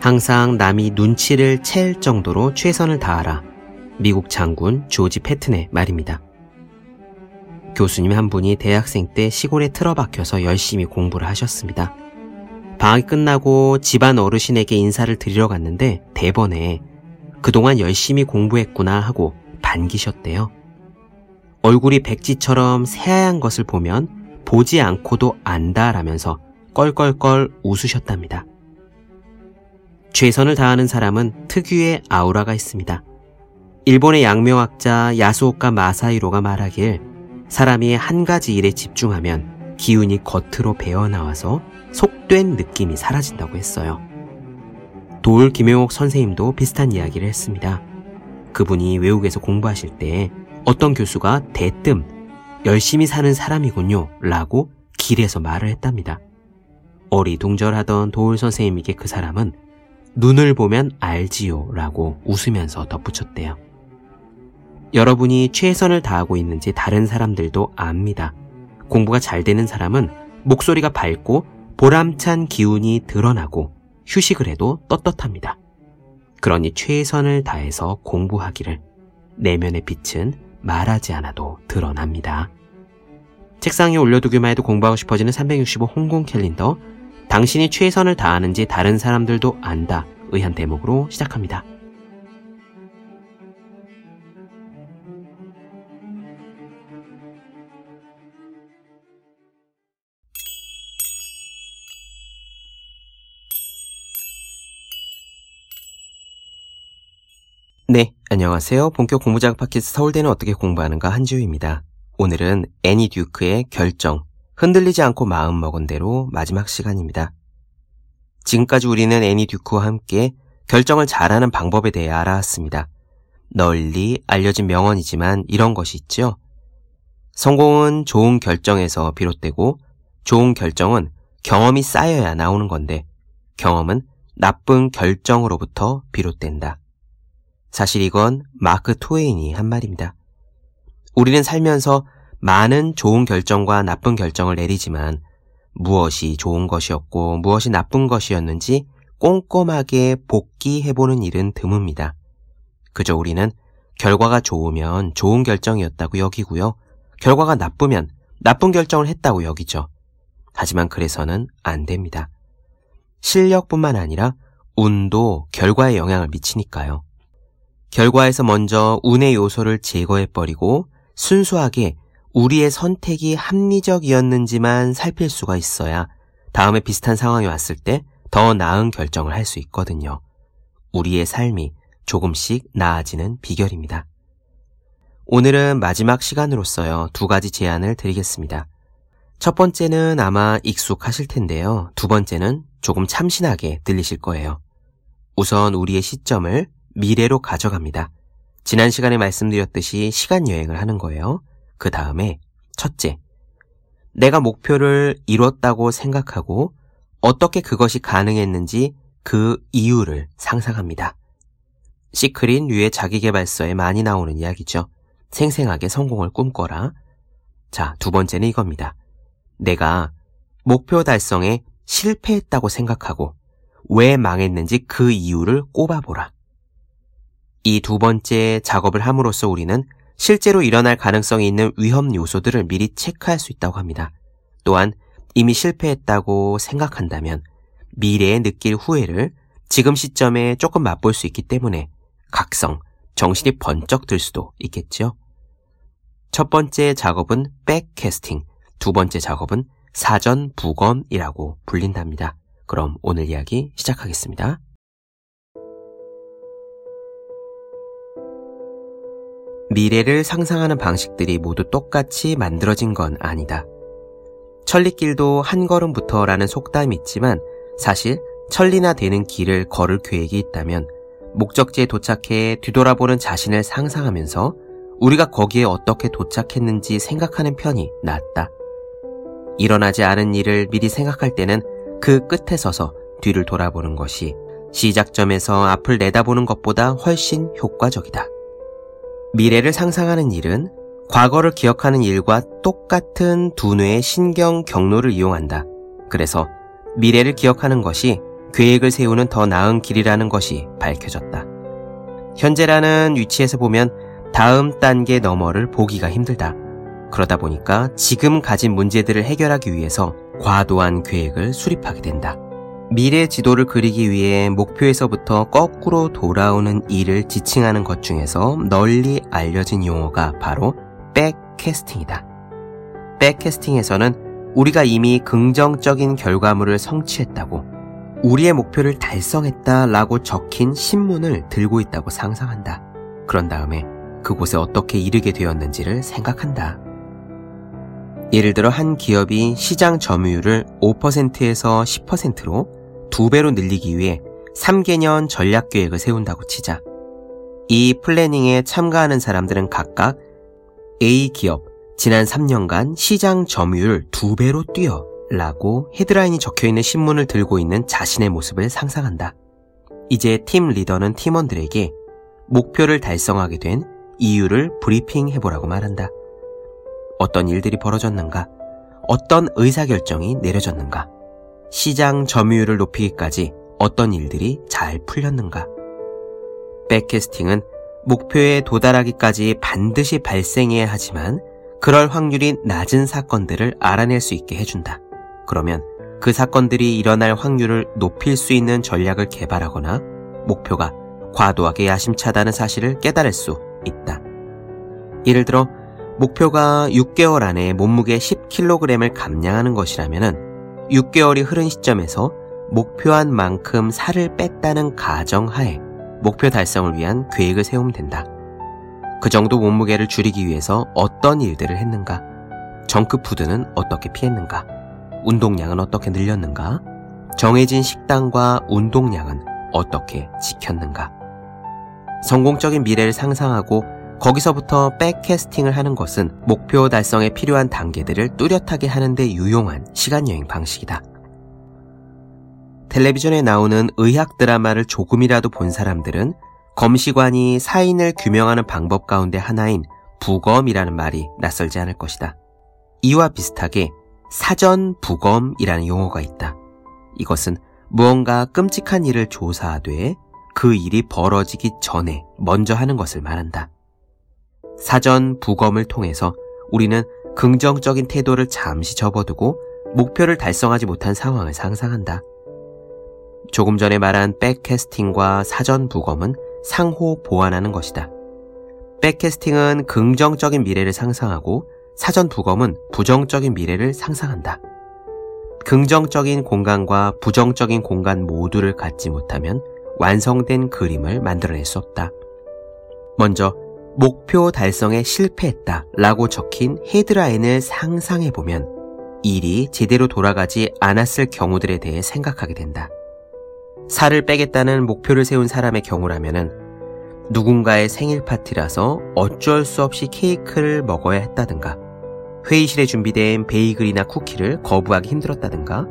항상 남이 눈치를 챌 정도로 최선을 다하라. 미국 장군 조지 패튼의 말입니다. 교수님 한 분이 대학생 때 시골에 틀어박혀서 열심히 공부를 하셨습니다. 방학이 끝나고 집안 어르신에게 인사를 드리러 갔는데 대번에 그동안 열심히 공부했구나 하고 반기셨대요. 얼굴이 백지처럼 새하얀 것을 보면 보지 않고도 안다라면서 껄껄껄 웃으셨답니다. 최선을 다하는 사람은 특유의 아우라가 있습니다. 일본의 양명학자 야수오카 마사이로가 말하길 사람이 한 가지 일에 집중하면 기운이 겉으로 배어나와서 속된 느낌이 사라진다고 했어요. 도울 김용옥 선생님도 비슷한 이야기를 했습니다. 그분이 외국에서 공부하실 때 어떤 교수가 대뜸 열심히 사는 사람이군요 라고 길에서 말을 했답니다. 어리둥절하던 도울 선생님에게 그 사람은 눈을 보면 알지요 라고 웃으면서 덧붙였대요. 여러분이 최선을 다하고 있는지 다른 사람들도 압니다. 공부가 잘 되는 사람은 목소리가 밝고 보람찬 기운이 드러나고 휴식을 해도 떳떳합니다. 그러니 최선을 다해서 공부하기를 내면의 빛은 말하지 않아도 드러납니다. 책상에 올려두기만 해도 공부하고 싶어지는 365 홍콩 캘린더 당신이 최선을 다하는지 다른 사람들도 안다 의한 대목으로 시작합니다. 네, 안녕하세요. 본격 공부작업 팟캐스트 서울대는 어떻게 공부하는가 한지우입니다. 오늘은 애니 듀크의 결정, 흔들리지 않고 마음먹은 대로 마지막 시간입니다. 지금까지 우리는 애니 듀크와 함께 결정을 잘하는 방법에 대해 알아왔습니다. 널리 알려진 명언이지만 이런 것이 있죠. 성공은 좋은 결정에서 비롯되고 좋은 결정은 경험이 쌓여야 나오는 건데 경험은 나쁜 결정으로부터 비롯된다. 사실 이건 마크 트웨인이 한 말입니다. 우리는 살면서 많은 좋은 결정과 나쁜 결정을 내리지만 무엇이 좋은 것이었고 무엇이 나쁜 것이었는지 꼼꼼하게 복기해보는 일은 드뭅니다. 그저 우리는 결과가 좋으면 좋은 결정이었다고 여기고요. 결과가 나쁘면 나쁜 결정을 했다고 여기죠. 하지만 그래서는 안 됩니다. 실력뿐만 아니라 운도 결과에 영향을 미치니까요. 결과에서 먼저 운의 요소를 제거해버리고 순수하게 우리의 선택이 합리적이었는지만 살필 수가 있어야 다음에 비슷한 상황이 왔을 때 더 나은 결정을 할 수 있거든요. 우리의 삶이 조금씩 나아지는 비결입니다. 오늘은 마지막 시간으로서요, 두 가지 제안을 드리겠습니다. 첫 번째는 아마 익숙하실 텐데요. 두 번째는 조금 참신하게 들리실 거예요. 우선 우리의 시점을 미래로 가져갑니다. 지난 시간에 말씀드렸듯이 시간 여행을 하는 거예요. 그 다음에 첫째, 내가 목표를 이뤘다고 생각하고 어떻게 그것이 가능했는지 그 이유를 상상합니다. 시크린 류의 자기개발서에 많이 나오는 이야기죠. 생생하게 성공을 꿈꿔라. 자, 두 번째는 이겁니다. 내가 목표 달성에 실패했다고 생각하고 왜 망했는지 그 이유를 꼽아보라. 이 두 번째 작업을 함으로써 우리는 실제로 일어날 가능성이 있는 위험 요소들을 미리 체크할 수 있다고 합니다. 또한 이미 실패했다고 생각한다면 미래에 느낄 후회를 지금 시점에 조금 맛볼 수 있기 때문에 각성, 정신이 번쩍 들 수도 있겠죠. 첫 번째 작업은 백캐스팅, 두 번째 작업은 사전 부검이라고 불린답니다. 그럼 오늘 이야기 시작하겠습니다. 미래를 상상하는 방식들이 모두 똑같이 만들어진 건 아니다. 천리길도 한 걸음부터라는 속담이 있지만 사실 천리나 되는 길을 걸을 계획이 있다면 목적지에 도착해 뒤돌아보는 자신을 상상하면서 우리가 거기에 어떻게 도착했는지 생각하는 편이 낫다. 일어나지 않은 일을 미리 생각할 때는 그 끝에 서서 뒤를 돌아보는 것이 시작점에서 앞을 내다보는 것보다 훨씬 효과적이다. 미래를 상상하는 일은 과거를 기억하는 일과 똑같은 두 뇌의 신경 경로를 이용한다. 그래서 미래를 기억하는 것이 계획을 세우는 더 나은 길이라는 것이 밝혀졌다. 현재라는 위치에서 보면 다음 단계 너머를 보기가 힘들다. 그러다 보니까 지금 가진 문제들을 해결하기 위해서 과도한 계획을 수립하게 된다. 미래 지도를 그리기 위해 목표에서부터 거꾸로 돌아오는 일을 지칭하는 것 중에서 널리 알려진 용어가 바로 백캐스팅이다. 백캐스팅에서는 우리가 이미 긍정적인 결과물을 성취했다고 우리의 목표를 달성했다 라고 적힌 신문을 들고 있다고 상상한다. 그런 다음에 그곳에 어떻게 이르게 되었는지를 생각한다. 예를 들어 한 기업이 시장 점유율을 5%에서 10%로 두 배로 늘리기 위해 3개년 전략 계획을 세운다고 치자. 이 planning에 참가하는 사람들은 각각 A 기업 지난 3년간 시장 점유율 두 배로 뛰어 라고 헤드라인이 적혀 있는 신문을 들고 있는 자신의 모습을 상상한다. 이제 팀 리더는 팀원들에게 목표를 달성하게 된 이유를 브리핑 해보라고 말한다. 어떤 일들이 벌어졌는가? 어떤 의사결정이 내려졌는가? 시장 점유율을 높이기까지 어떤 일들이 잘 풀렸는가? 백캐스팅은 목표에 도달하기까지 반드시 발생해야 하지만 그럴 확률이 낮은 사건들을 알아낼 수 있게 해준다. 그러면 그 사건들이 일어날 확률을 높일 수 있는 전략을 개발하거나 목표가 과도하게 야심차다는 사실을 깨달을 수 있다. 예를 들어 목표가 6개월 안에 몸무게 10kg을 감량하는 것이라면 6개월이 흐른 시점에서 목표한 만큼 살을 뺐다는 가정하에 목표 달성을 위한 계획을 세우면 된다. 그 정도 몸무게를 줄이기 위해서 어떤 일들을 했는가? 정크푸드는 어떻게 피했는가? 운동량은 어떻게 늘렸는가? 정해진 식단과 운동량은 어떻게 지켰는가? 성공적인 미래를 상상하고 거기서부터 백캐스팅을 하는 것은 목표 달성에 필요한 단계들을 뚜렷하게 하는데 유용한 시간여행 방식이다. 텔레비전에 나오는 의학 드라마를 조금이라도 본 사람들은 검시관이 사인을 규명하는 방법 가운데 하나인 부검이라는 말이 낯설지 않을 것이다. 이와 비슷하게 사전 부검이라는 용어가 있다. 이것은 무언가 끔찍한 일을 조사하되 그 일이 벌어지기 전에 먼저 하는 것을 말한다. 사전 부검을 통해서 우리는 긍정적인 태도를 잠시 접어두고 목표를 달성하지 못한 상황을 상상한다. 조금 전에 말한 백캐스팅과 사전 부검은 상호 보완하는 것이다. 백캐스팅은 긍정적인 미래를 상상하고 사전 부검은 부정적인 미래를 상상한다. 긍정적인 공간과 부정적인 공간 모두를 갖지 못하면 완성된 그림을 만들어낼 수 없다. 먼저 목표 달성에 실패했다 라고 적힌 헤드라인을 상상해 보면 일이 제대로 돌아가지 않았을 경우들에 대해 생각하게 된다. 살을 빼겠다는 목표를 세운 사람의 경우라면 누군가의 생일 파티라서 어쩔 수 없이 케이크를 먹어야 했다든가 회의실에 준비된 베이글이나 쿠키를 거부하기 힘들었다든가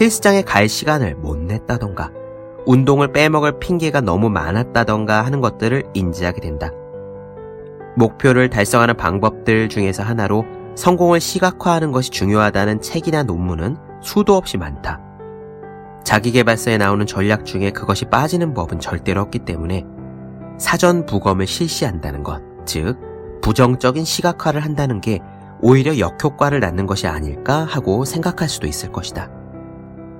헬스장에 갈 시간을 못 냈다던가 운동을 빼먹을 핑계가 너무 많았다던가 하는 것들을 인지하게 된다. 목표를 달성하는 방법들 중에서 하나로 성공을 시각화하는 것이 중요하다는 책이나 논문은 수도 없이 많다. 자기개발서에 나오는 전략 중에 그것이 빠지는 법은 절대로 없기 때문에 사전 부검을 실시한다는 것, 즉, 부정적인 시각화를 한다는 게 오히려 역효과를 낳는 것이 아닐까 하고 생각할 수도 있을 것이다.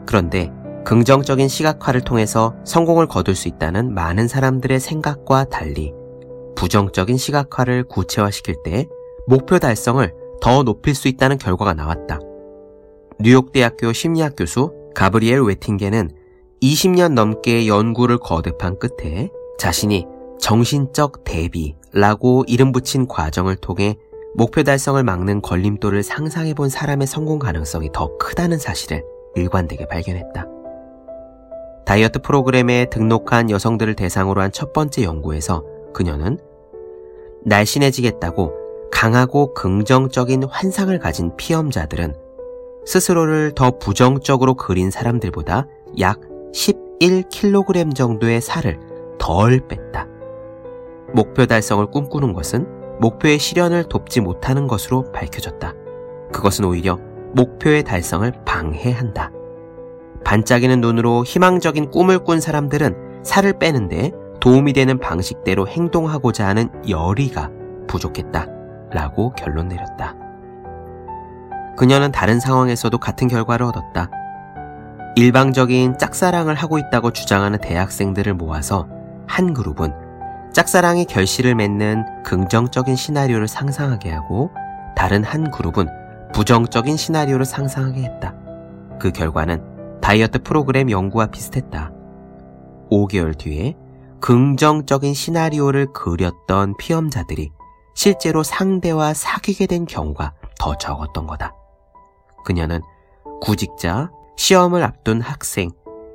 그런데 긍정적인 시각화를 통해서 성공을 거둘 수 있다는 많은 사람들의 생각과 달리 부정적인 시각화를 구체화시킬 때 목표 달성을 더 높일 수 있다는 결과가 나왔다. 뉴욕대학교 심리학 교수 가브리엘 웨팅게는 20년 넘게 연구를 거듭한 끝에 자신이 정신적 대비라고 이름 붙인 과정을 통해 목표 달성을 막는 걸림돌을 상상해 본 사람의 성공 가능성이 더 크다는 사실을 일관되게 발견했다. 다이어트 프로그램에 등록한 여성들을 대상으로 한 첫 번째 연구에서 그녀는 날씬해지겠다고 강하고 긍정적인 환상을 가진 피험자들은 스스로를 더 부정적으로 그린 사람들보다 약 11kg 정도의 살을 덜 뺐다. 목표 달성을 꿈꾸는 것은 목표의 실현을 돕지 못하는 것으로 밝혀졌다. 그것은 오히려 목표의 달성을 방해한다. 반짝이는 눈으로 희망적인 꿈을 꾼 사람들은 살을 빼는데 도움이 되는 방식대로 행동하고자 하는 열의가 부족했다. 라고 결론 내렸다. 그녀는 다른 상황에서도 같은 결과를 얻었다. 일방적인 짝사랑을 하고 있다고 주장하는 대학생들을 모아서 한 그룹은 짝사랑의 결실을 맺는 긍정적인 시나리오를 상상하게 하고 다른 한 그룹은 부정적인 시나리오를 상상하게 했다. 그 결과는 다이어트 프로그램 연구와 비슷했다. 5개월 뒤에 긍정적인 시나리오를 그렸던 피험자들이 실제로 상대와 사귀게 된 경우가 더 적었던 거다. 그녀는 구직자, 시험을 앞둔 학생,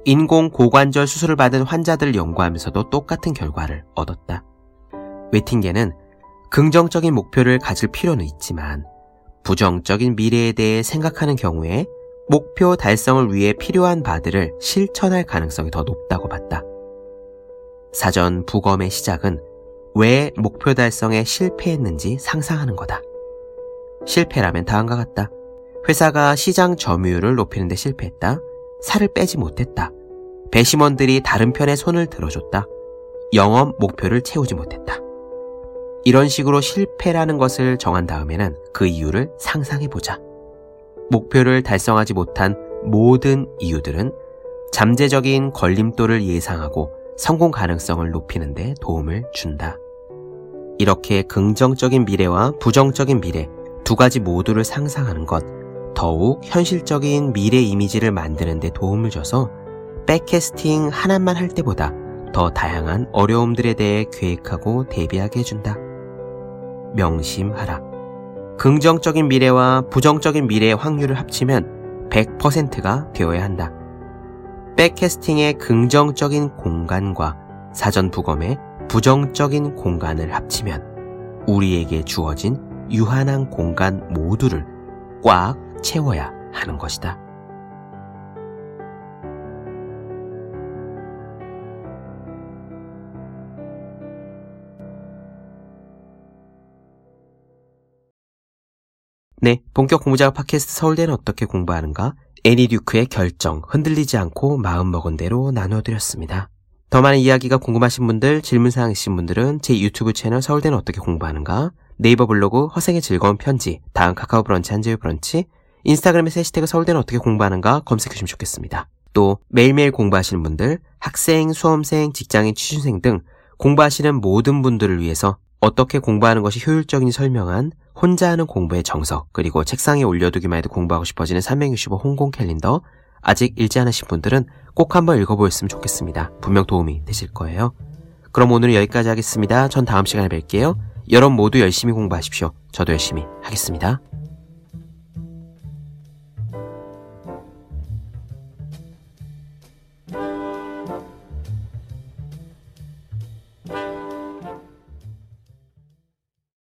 인공 고관절 수술을 받은 환자들을 연구하면서도 똑같은 결과를 얻었다. 웨팅게는 긍정적인 목표를 가질 필요는 있지만 부정적인 미래에 대해 생각하는 경우에 목표 달성을 위해 필요한 바들을 실천할 가능성이 더 높다고 봤다. 사전 부검의 시작은 왜 목표 달성에 실패했는지 상상하는 거다. 실패라면 다음과 같다. 회사가 시장 점유율을 높이는 데 실패했다. 살을 빼지 못했다. 배심원들이 다른 편에 손을 들어줬다. 영업 목표를 채우지 못했다. 이런 식으로 실패라는 것을 정한 다음에는 그 이유를 상상해보자. 목표를 달성하지 못한 모든 이유들은 잠재적인 걸림돌을 예상하고 성공 가능성을 높이는데 도움을 준다. 이렇게 긍정적인 미래와 부정적인 미래 두 가지 모두를 상상하는 것 더욱 현실적인 미래 이미지를 만드는데 도움을 줘서 백캐스팅 하나만 할 때보다 더 다양한 어려움들에 대해 계획하고 대비하게 해준다. 명심하라. 긍정적인 미래와 부정적인 미래의 확률을 합치면 100%가 되어야 한다. 백캐스팅의 긍정적인 공간과 사전 부검의 부정적인 공간을 합치면 우리에게 주어진 유한한 공간 모두를 꽉 채워야 하는 것이다. 네, 본격 공부작업 팟캐스트 서울대는 어떻게 공부하는가? 애니 듀크의 결정, 흔들리지 않고 마음먹은 대로 나눠드렸습니다. 더 많은 이야기가 궁금하신 분들, 질문사항 있으신 분들은 제 유튜브 채널 서울대는 어떻게 공부하는가? 네이버 블로그 허생의 즐거운 편지, 다음 카카오 브런치 한재유 브런치, 인스타그램에서 해시태그 서울대는 어떻게 공부하는가 검색해주시면 좋겠습니다. 또 매일매일 공부하시는 분들, 학생, 수험생, 직장인, 취준생 등 공부하시는 모든 분들을 위해서 어떻게 공부하는 것이 효율적인지 설명한 혼자 하는 공부의 정석, 그리고 책상에 올려두기만 해도 공부하고 싶어지는 365 홍콩 캘린더, 아직 읽지 않으신 분들은 꼭 한번 읽어보셨으면 좋겠습니다. 분명 도움이 되실 거예요. 그럼 오늘은 여기까지 하겠습니다. 전 다음 시간에 뵐게요. 여러분 모두 열심히 공부하십시오. 저도 열심히 하겠습니다.